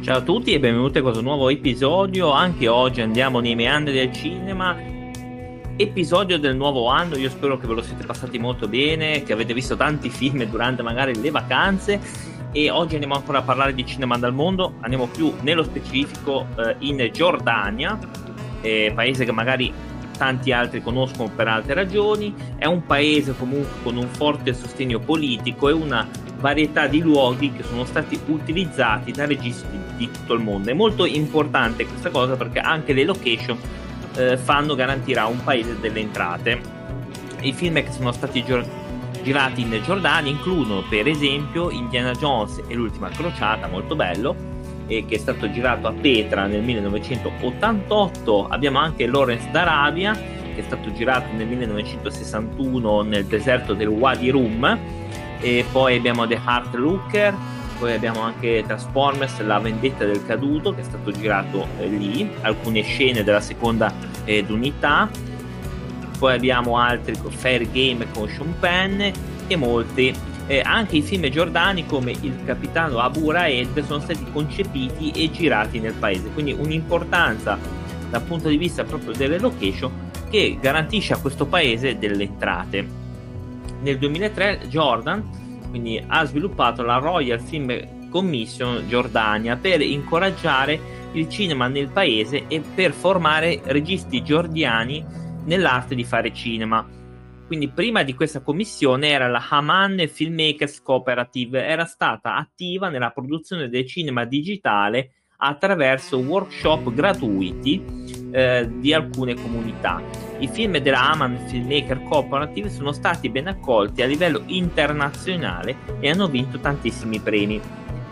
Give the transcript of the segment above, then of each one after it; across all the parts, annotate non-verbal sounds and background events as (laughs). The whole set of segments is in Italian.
Ciao a tutti e benvenuti a questo nuovo episodio. Anche oggi andiamo nei meandri del cinema. Episodio del nuovo anno. Io spero che ve lo siete passati molto bene, che avete visto tanti film durante magari le vacanze. E oggi andiamo ancora a parlare di cinema dal mondo. Andiamo più nello specifico eh, in Giordania, eh, paese che magari tanti altri conoscono per altre ragioni. È un paese comunque con un forte sostegno politico e una varietà di luoghi che sono stati utilizzati da registi di tutto il mondo. È molto importante questa cosa perché anche le location eh, fanno garantire a un paese delle entrate. I film che sono stati gio- girati in Giordania includono per esempio Indiana Jones e l'ultima crociata, molto bello, che è stato girato a Petra nel 1988. Abbiamo anche Lawrence d'Arabia, che è stato girato nel 1961 nel deserto del Wadi Rum e poi abbiamo The Heart Looker, poi abbiamo anche Transformers, La vendetta del caduto che è stato girato eh, lì, alcune scene della seconda eh, unità, poi abbiamo altri Fair Game con Sean Penn e molti. Eh, anche i film giordani come Il capitano Abu Raed sono stati concepiti e girati nel paese, quindi un'importanza dal punto di vista proprio delle location che garantisce a questo paese delle entrate nel 2003 Jordan quindi, ha sviluppato la Royal Film Commission Giordania per incoraggiare il cinema nel paese e per formare registi giordiani nell'arte di fare cinema. Quindi prima di questa commissione era la Haman Filmmakers Cooperative, era stata attiva nella produzione del cinema digitale attraverso workshop gratuiti eh, di alcune comunità. I film della Aman Filmmaker Cooperative sono stati ben accolti a livello internazionale e hanno vinto tantissimi premi.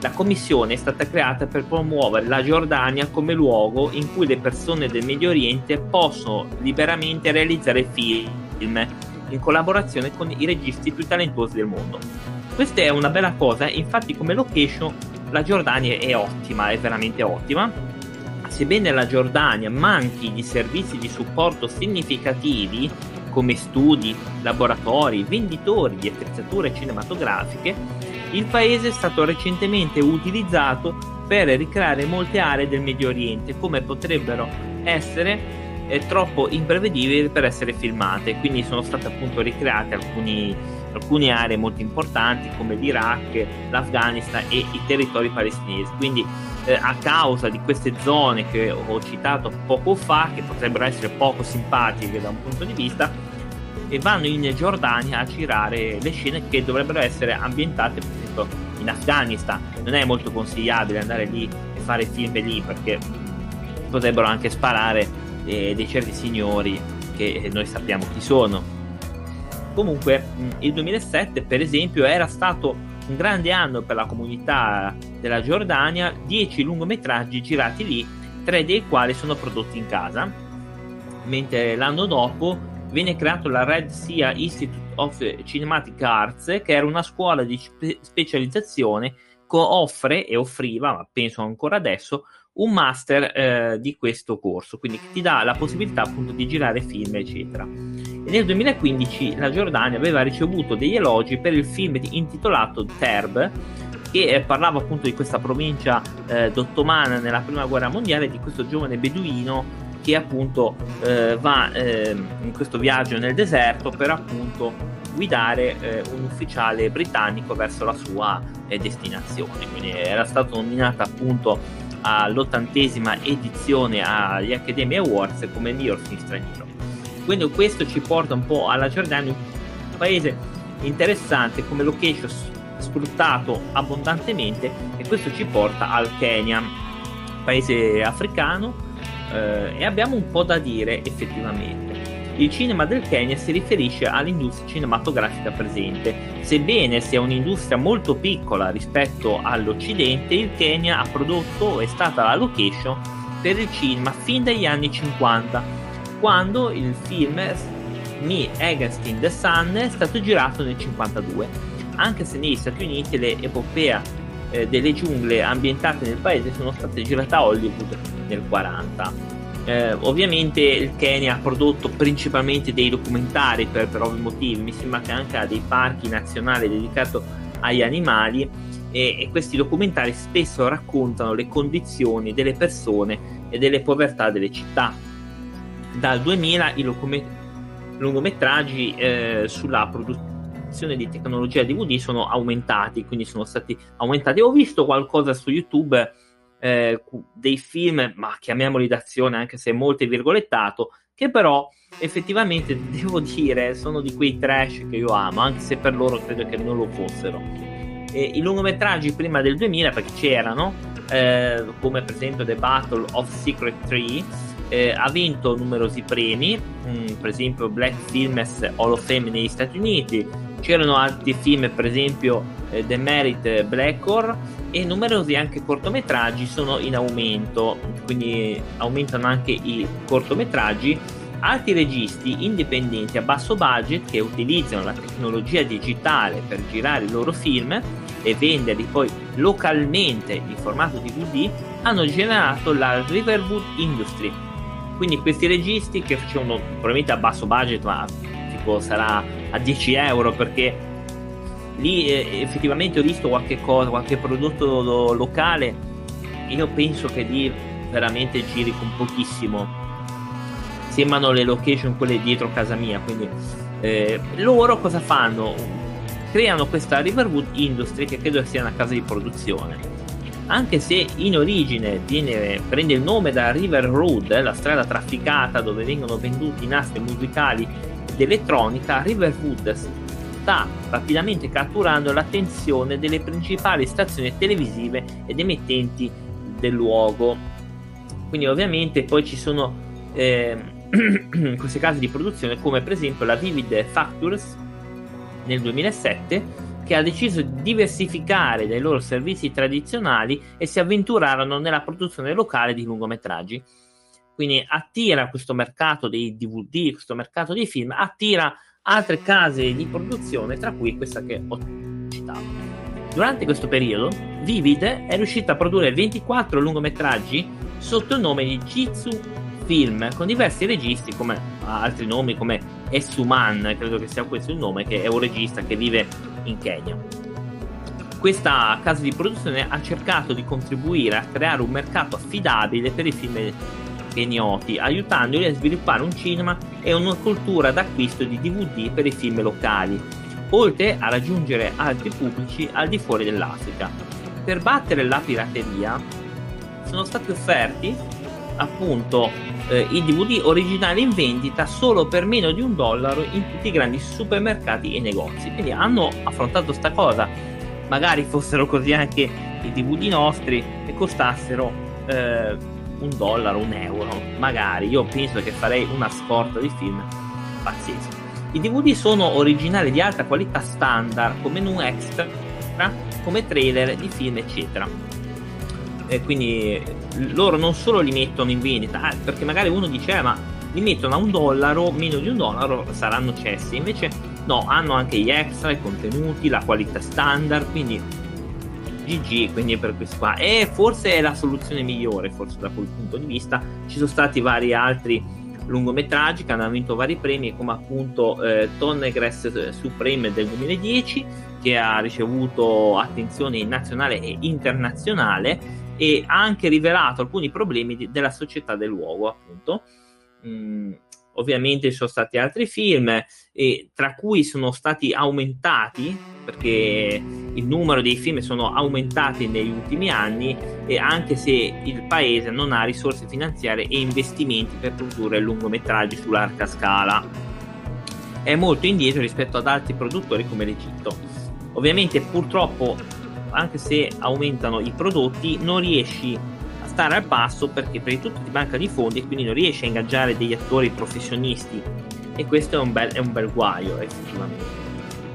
La commissione è stata creata per promuovere la Giordania come luogo in cui le persone del Medio Oriente possono liberamente realizzare film in collaborazione con i registi più talentuosi del mondo. Questa è una bella cosa, infatti come location la Giordania è ottima, è veramente ottima sebbene la Giordania manchi di servizi di supporto significativi come studi, laboratori, venditori di attrezzature cinematografiche, il paese è stato recentemente utilizzato per ricreare molte aree del Medio Oriente come potrebbero essere eh, troppo imprevedibili per essere filmate, quindi sono state appunto ricreate alcuni, alcune aree molto importanti come l'Iraq, l'Afghanistan e i territori palestinesi. Quindi eh, a causa di queste zone che ho citato poco fa, che potrebbero essere poco simpatiche da un punto di vista, e vanno in Giordania a girare le scene che dovrebbero essere ambientate per esempio in Afghanistan. Non è molto consigliabile andare lì e fare film lì perché potrebbero anche sparare eh, dei certi signori che noi sappiamo chi sono. Comunque il 2007 per esempio era stato un grande anno per la comunità della Giordania, 10 lungometraggi girati lì, tre dei quali sono prodotti in casa, mentre l'anno dopo venne creato la Red Sea Institute of Cinematic Arts, che era una scuola di spe- specializzazione che offre e offriva, ma penso ancora adesso, un master eh, di questo corso, quindi ti dà la possibilità appunto di girare film, eccetera e nel 2015 la Giordania aveva ricevuto degli elogi per il film intitolato Terb che eh, parlava appunto di questa provincia eh, d'Ottomana nella prima guerra mondiale di questo giovane beduino che appunto eh, va eh, in questo viaggio nel deserto per appunto guidare eh, un ufficiale britannico verso la sua eh, destinazione. Quindi era stato nominato appunto all'ottantesima edizione agli Academy Awards come miglior film straniero quindi questo ci porta un po' alla Giordania, un paese interessante come location sfruttato abbondantemente e questo ci porta al Kenya, paese africano eh, e abbiamo un po' da dire effettivamente. Il cinema del Kenya si riferisce all'industria cinematografica presente. Sebbene sia un'industria molto piccola rispetto all'Occidente, il Kenya ha prodotto è stata la location per il cinema fin dagli anni 50 quando il film Me Against in the Sun è stato girato nel 52, anche se negli Stati Uniti l'epopea eh, delle giungle ambientate nel paese sono state girate a Hollywood nel 40. Eh, ovviamente il Kenya ha prodotto principalmente dei documentari per, per ovvi motivi, mi sembra che anche ha dei parchi nazionali dedicati agli animali e, e questi documentari spesso raccontano le condizioni delle persone e delle povertà delle città. Dal 2000 i lungometraggi eh, sulla produzione di tecnologia DVD sono aumentati, quindi sono stati aumentati. Ho visto qualcosa su YouTube eh, dei film, ma chiamiamoli d'azione anche se molto virgolettato, che però effettivamente (laughs) devo dire sono di quei trash che io amo, anche se per loro credo che non lo fossero. E I lungometraggi prima del 2000, perché c'erano, eh, come per esempio The Battle of Secret Tree, eh, ha vinto numerosi premi, mh, mm, per esempio Black Films Hall of Fame negli Stati Uniti, c'erano altri film, per esempio eh, The Merit Blackcore e numerosi anche cortometraggi sono in aumento, quindi aumentano anche i cortometraggi. Altri registi indipendenti a basso budget che utilizzano la tecnologia digitale per girare i loro film e venderli poi localmente in formato DVD hanno generato la Riverwood Industry. Quindi questi registi che facevano probabilmente a basso budget, ma tipo sarà a 10 euro perché lì eh, effettivamente ho visto qualche cosa, qualche prodotto lo- locale. Io penso che lì veramente giri con pochissimo. Sembrano le location quelle dietro casa mia. Quindi eh, loro cosa fanno? Creano questa Riverwood Industry che credo sia una casa di produzione. Anche se in origine viene, prende il nome da River Road, la strada trafficata dove vengono venduti nastri musicali ed elettronica, Riverwood sta rapidamente catturando l'attenzione delle principali stazioni televisive ed emittenti del luogo. Quindi ovviamente poi ci sono (clears throat) eh, queste case di produzione come per esempio la Vivid Factures nel 2007 che ha deciso di diversificare dai loro servizi tradizionali e si avventurarono nella produzione locale di lungometraggi. Quindi attira questo mercato dei DVD, questo mercato dei film, attira altre case di produzione, tra cui questa che ho citato. Durante questo periodo, Vivid è riuscita a produrre 24 lungometraggi sotto il nome di Jitsu Film, con diversi registi come altri nomi come Esuman, credo che sia questo il nome, che è un regista che vive in Kenya. Questa casa di produzione ha cercato di contribuire a creare un mercato affidabile per i film kenioti, aiutandoli a sviluppare un cinema e una cultura d'acquisto di DVD per i film locali, oltre a raggiungere altri pubblici al di fuori dell'Africa. Per battere la pirateria sono stati offerti appunto eh, i DVD originali in vendita solo per meno di un dollaro in tutti i grandi supermercati e negozi. Quindi hanno affrontato questa cosa. Magari fossero così anche i DVD nostri e costassero eh, un dollaro, un euro, magari. Io penso che farei una scorta di film pazzesco. I DVD sono originali di alta qualità standard, come menu extra, come trailer di film, eccetera. E quindi loro non solo li mettono in vendita, eh, perché magari uno dice, eh, ma li mettono a un dollaro, meno di un dollaro saranno cessi. Invece no, hanno anche gli extra, i contenuti, la qualità standard, quindi GG, quindi per questo qua. E forse è la soluzione migliore, forse da quel punto di vista. Ci sono stati vari altri lungometraggi che hanno vinto vari premi, come appunto eh, Tonnegress Supreme del 2010, che ha ricevuto attenzione nazionale e internazionale e ha anche rivelato alcuni problemi di, della società del luogo, appunto. Mm, ovviamente ci sono stati altri film, e, tra cui sono stati aumentati, perché il numero dei film sono aumentati negli ultimi anni, e anche se il paese non ha risorse finanziarie e investimenti per produrre lungometraggi su larga scala. È molto indietro rispetto ad altri produttori come l'Egitto. Ovviamente purtroppo anche se aumentano i prodotti, non riesci a stare al passo perché per tutto ti manca di fondi e quindi non riesci a ingaggiare degli attori professionisti. E questo è un bel, è un bel guaio, effettivamente.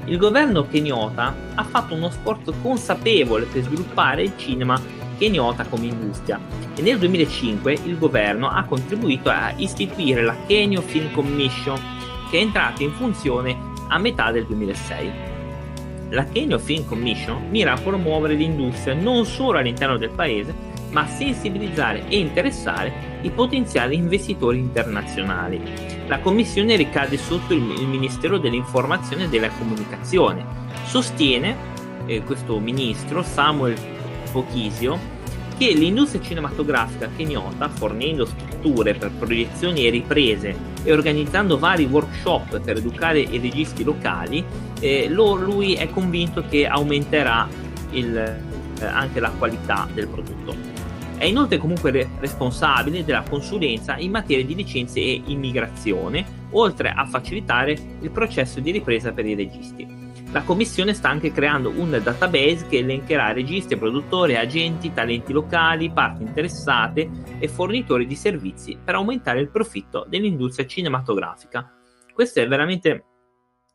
Il governo keniota ha fatto uno sforzo consapevole per sviluppare il cinema keniota come industria e nel 2005 il governo ha contribuito a istituire la Kenyo Film Commission che è entrata in funzione a metà del 2006 la Kenya Film Commission mira a promuovere l'industria non solo all'interno del paese, ma a sensibilizzare e interessare i potenziali investitori internazionali. La commissione ricade sotto il Ministero dell'Informazione e della Comunicazione. Sostiene eh, questo ministro Samuel Pochisio che l'industria cinematografica kenyota, fornendo strutture per proiezioni e riprese e organizzando vari workshop per educare i registi locali, eh, lo, lui è convinto che aumenterà il, eh, anche la qualità del prodotto. È inoltre comunque re- responsabile della consulenza in materia di licenze e immigrazione, oltre a facilitare il processo di ripresa per i registi. La commissione sta anche creando un database che elencherà registi, produttori, agenti, talenti locali, parti interessate e fornitori di servizi per aumentare il profitto dell'industria cinematografica. Questo è veramente.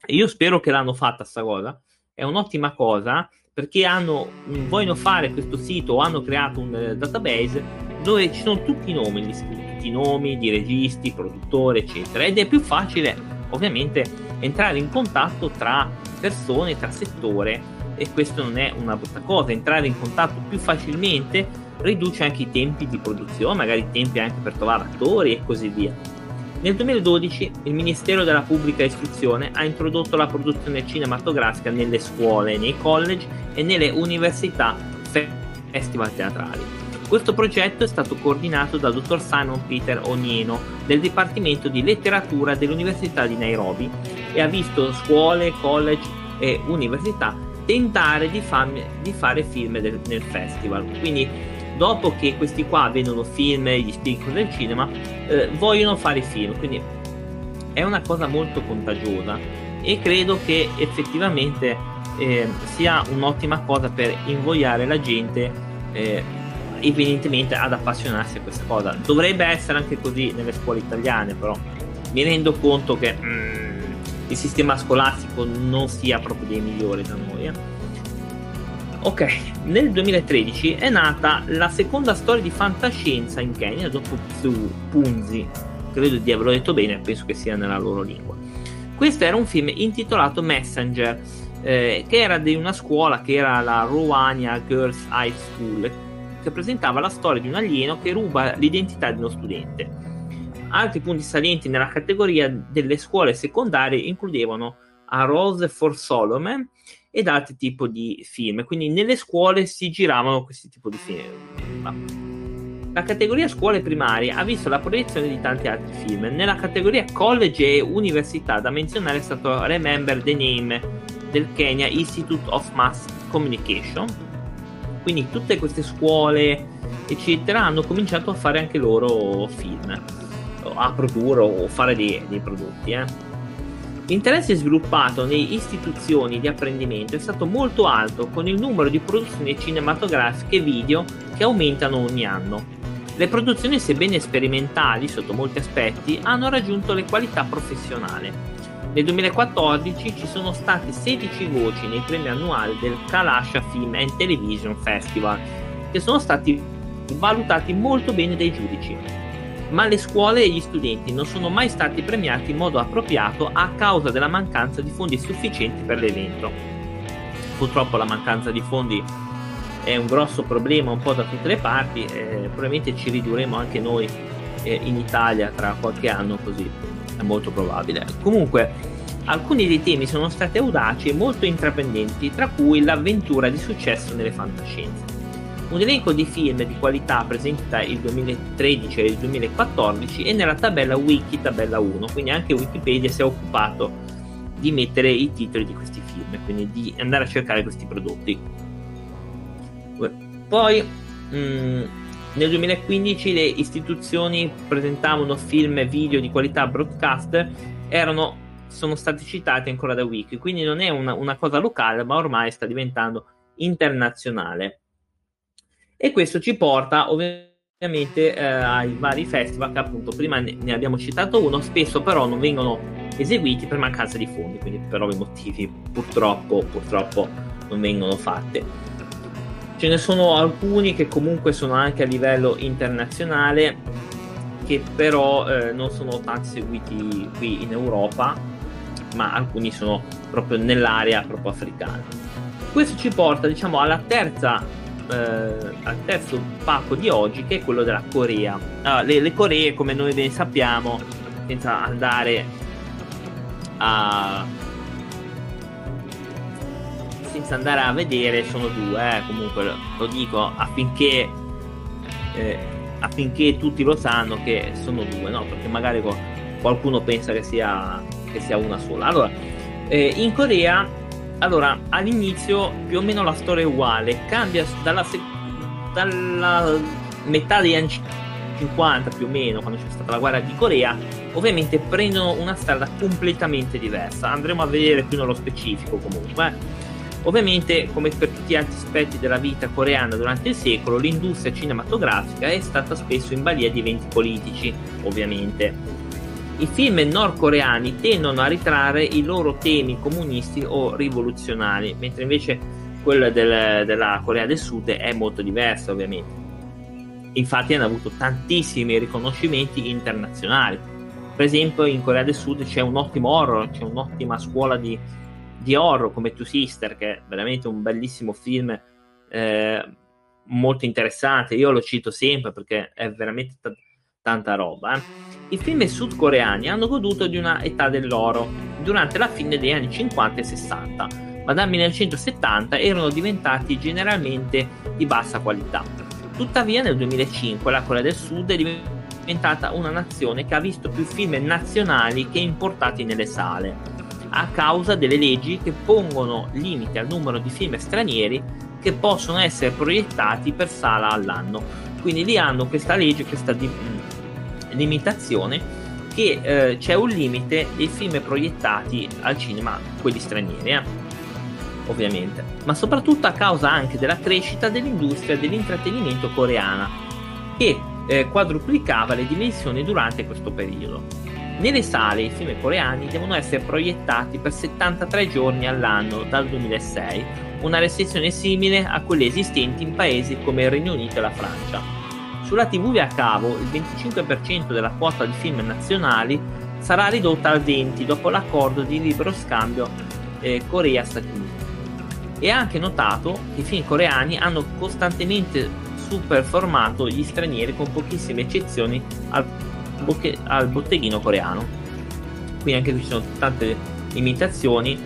Io spero che l'hanno fatta sta cosa. È un'ottima cosa perché hanno, vogliono fare questo sito o hanno creato un eh, database dove ci sono tutti i nomi, tutti i nomi di registi, produttori, eccetera. Ed è più facile, ovviamente, entrare in contatto tra persone, tra settore e questo non è una brutta cosa, entrare in contatto più facilmente riduce anche i tempi di produzione, magari i tempi anche per trovare attori e così via. Nel 2012 il Ministero della Pubblica Istruzione ha introdotto la produzione cinematografica nelle scuole, nei college e nelle università festival teatrali. Questo progetto è stato coordinato dal dottor Simon Peter Onieno del Dipartimento di Letteratura dell'Università di Nairobi e ha visto scuole, college e università tentare di, farmi, di fare film del, nel festival. Quindi dopo che questi qua vedono film, gli spicchi del cinema, eh, vogliono fare film. Quindi è una cosa molto contagiosa e credo che effettivamente eh, sia un'ottima cosa per invogliare la gente eh, evidentemente ad appassionarsi a questa cosa. Dovrebbe essere anche così nelle scuole italiane, però mi rendo conto che mm, il sistema scolastico non sia proprio dei migliori da noi. Eh. Ok, nel 2013 è nata la seconda storia di fantascienza in Kenya dopo Punzi, credo di averlo detto bene, penso che sia nella loro lingua. Questo era un film intitolato Messenger, eh, che era di una scuola che era la Ruania Girls High School, che presentava la storia di un alieno che ruba l'identità di uno studente. Altri punti salienti nella categoria delle scuole secondarie includevano A Rose for Solomon ed altri tipi di film, quindi nelle scuole si giravano questi tipi di film. La categoria scuole primarie ha visto la proiezione di tanti altri film. Nella categoria college e università da menzionare è stato Remember the Name del Kenya Institute of Mass Communication, quindi tutte queste scuole, eccetera, hanno cominciato a fare anche loro film, a produrre o fare dei, dei prodotti. Eh. L'interesse sviluppato nelle istituzioni di apprendimento è stato molto alto, con il numero di produzioni cinematografiche e video che aumentano ogni anno. Le produzioni, sebbene sperimentali sotto molti aspetti, hanno raggiunto le qualità professionali nel 2014 ci sono state 16 voci nei premi annuali del Kalasha Film and Television Festival, che sono stati valutati molto bene dai giudici. Ma le scuole e gli studenti non sono mai stati premiati in modo appropriato a causa della mancanza di fondi sufficienti per l'evento. Purtroppo la mancanza di fondi è un grosso problema un po' da tutte le parti, eh, probabilmente ci ridurremo anche noi eh, in Italia tra qualche anno così è molto probabile. Comunque, alcuni dei temi sono stati audaci e molto intraprendenti, tra cui l'avventura di successo nelle fantascienze. Un elenco di film di qualità presenti tra il 2013 e il 2014 è nella tabella Wiki tabella 1, quindi anche Wikipedia si è occupato di mettere i titoli di questi film, quindi di andare a cercare questi prodotti. Poi mh, mm, nel 2015 le istituzioni presentavano film e video di qualità broadcast, erano, sono stati citati ancora da Wiki, quindi non è una, una cosa locale, ma ormai sta diventando internazionale. E questo ci porta ovviamente eh, ai vari festival che appunto prima ne, abbiamo citato uno, spesso però non vengono eseguiti per mancanza di fondi, quindi per ovvi motivi purtroppo, purtroppo non vengono fatte. Ce ne sono alcuni che comunque sono anche a livello internazionale, che però eh, non sono tanti seguiti qui in Europa, ma alcuni sono proprio nell'area proprio africana. Questo ci porta, diciamo, alla terza, eh, al terzo pacco di oggi, che è quello della Corea. Allora, le, le Coree, come noi ben sappiamo, senza andare a senza andare a vedere sono due, eh, comunque lo dico affinché, eh, affinché tutti lo sanno che sono due, no? Perché magari qualcuno pensa che sia, che sia una sola. Allora, eh, in Corea, allora, all'inizio più o meno la storia è uguale, cambia dalla, dalla metà degli anni 50 più o meno, quando c'è stata la guerra di Corea, ovviamente prendono una strada completamente diversa. Andremo a vedere più nello specifico comunque. Ovviamente, come per tutti gli altri aspetti della vita coreana durante il secolo, l'industria cinematografica è stata spesso in balia di eventi politici, ovviamente. I film nordcoreani tendono a ritrarre i loro temi comunisti o rivoluzionari, mentre invece quello del, della Corea del Sud è molto diverso, ovviamente. Infatti hanno avuto tantissimi riconoscimenti internazionali. Per esempio in Corea del Sud c'è un ottimo horror, c'è un'ottima scuola di, di horror come Two Sister, che è veramente un bellissimo film eh, molto interessante. Io lo cito sempre perché è veramente t- tanta roba. Eh. I film sudcoreani hanno goduto di una età dell'oro durante la fine degli anni 50 e 60, ma dal 1970 erano diventati generalmente di bassa qualità. Tuttavia nel 2005 la Corea del Sud è diventata una nazione che ha visto più film nazionali che importati nelle sale, a causa delle leggi che pongono limiti al numero di film stranieri che possono essere proiettati per sala all'anno. Quindi lì hanno questa legge, questa di- limitazione che eh, c'è un limite dei film proiettati al cinema, quelli stranieri. Eh ovviamente, ma soprattutto a causa anche della crescita dell'industria dell'intrattenimento coreana, che eh, quadruplicava le dimensioni durante questo periodo. Nelle sale i film coreani devono essere proiettati per 73 giorni all'anno dal 2006, una restrizione simile a quelle esistenti in paesi come il Regno Unito e la Francia. Sulla TV a cavo il 25% della quota di film nazionali sarà ridotta al 20% dopo l'accordo di libero scambio eh, Corea-Stati Uniti e anche notato che i film coreani hanno costantemente superformato gli stranieri con pochissime eccezioni al, bocche- al botteghino coreano. Quindi anche qui ci sono tante imitazioni.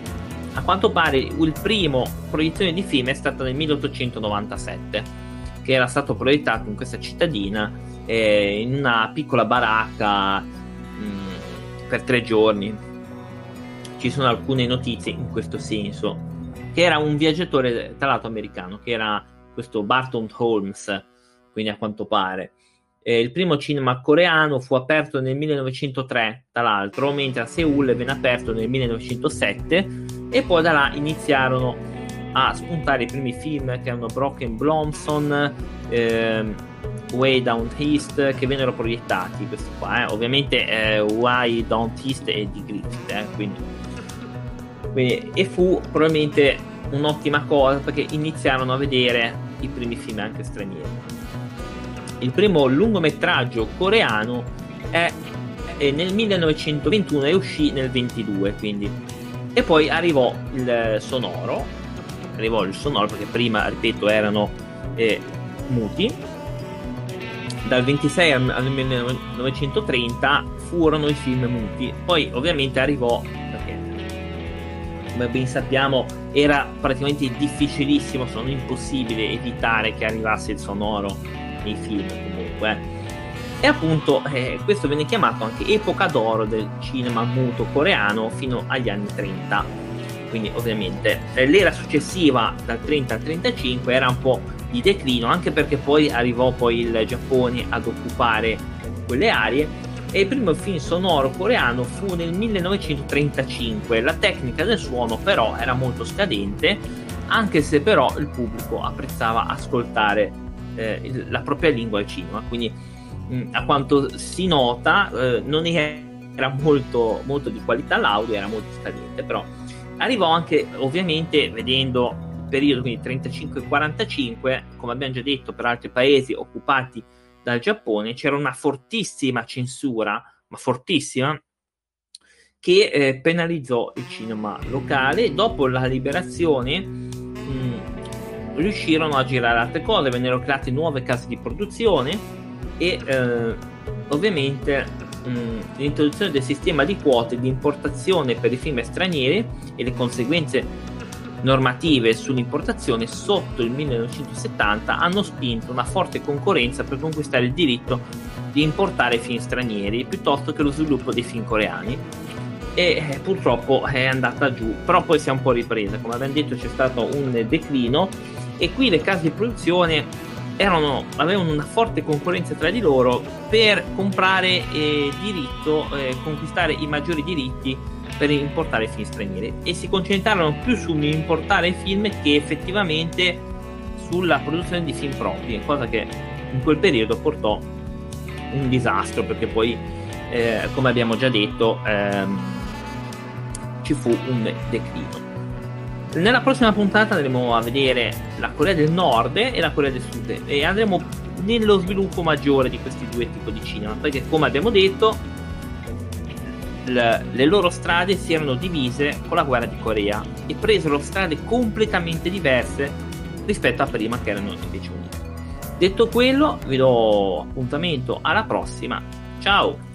A quanto pare il primo proiezione di film è stato nel 1897, che era stato proiettato in questa cittadina eh, in una piccola baracca mh, mm, per tre giorni. Ci sono alcune notizie in questo senso che era un viaggiatore, tra l'altro americano, che era questo Barton Holmes, quindi a quanto pare. Eh, il primo cinema coreano fu aperto nel 1903, tra l'altro, mentre a Seoul venne aperto nel 1907 e poi da là iniziarono a spuntare i primi film che erano Broken Blomson, eh, Way Down East, che vennero proiettati, questi qua. Eh. Ovviamente eh, Way Down East è di Griffith, eh, quindi quindi, e fu probabilmente un'ottima cosa perché iniziarono a vedere i primi film anche stranieri. Il primo lungometraggio coreano è, è nel 1921 e uscì nel 22, quindi. E poi arrivò il sonoro, arrivò il sonoro perché prima, ripeto, erano eh, muti. Dal 26 al 1930 furono i film muti, poi ovviamente arrivò come ben sappiamo era praticamente difficilissimo, se non impossibile evitare che arrivasse il sonoro nei film comunque. E appunto eh, questo venne chiamato anche epoca d'oro del cinema muto coreano fino agli anni 30. Quindi ovviamente eh, l'era successiva dal 30 al 35 era un po' di declino anche perché poi arrivò poi il Giappone ad occupare quelle aree e il primo film sonoro coreano fu nel 1935. La tecnica del suono però era molto scadente, anche se però il pubblico apprezzava ascoltare eh, la propria lingua al cinema, quindi mh, mm, a quanto si nota eh, non era molto, molto di qualità l'audio, era molto scadente, però arrivò anche ovviamente vedendo il periodo quindi 35-45, come abbiamo già detto per altri paesi occupati dal Giappone c'era una fortissima censura, ma fortissima, che eh, penalizzò il cinema locale. Dopo la liberazione mh, mm, riuscirono a girare altre cose, vennero create nuove case di produzione e eh, ovviamente mh, l'introduzione del sistema di quote di importazione per i film stranieri e le conseguenze normative sull'importazione sotto il 1970 hanno spinto una forte concorrenza per conquistare il diritto di importare film stranieri piuttosto che lo sviluppo dei film coreani. E eh, purtroppo è andata giù però poi si è un po' ripresa. Come abbiamo detto c'è stato un declino e qui le case di produzione erano, avevano una forte concorrenza tra di loro per comprare eh, diritto, eh, conquistare i maggiori diritti per importare film stranieri e si concentrarono più sull'importare film che effettivamente sulla produzione di film propri, cosa che in quel periodo portò un disastro perché poi, eh, come abbiamo già detto, ehm, ci fu un declino. Nella prossima puntata andremo a vedere la Corea del Nord e la Corea del Sud e andremo nello sviluppo maggiore di questi due tipi di cinema perché come abbiamo detto le, le loro strade si erano divise con la guerra di Corea e presero strade completamente diverse rispetto a prima che erano invece unite. Detto quello, vi do appuntamento alla prossima. Ciao!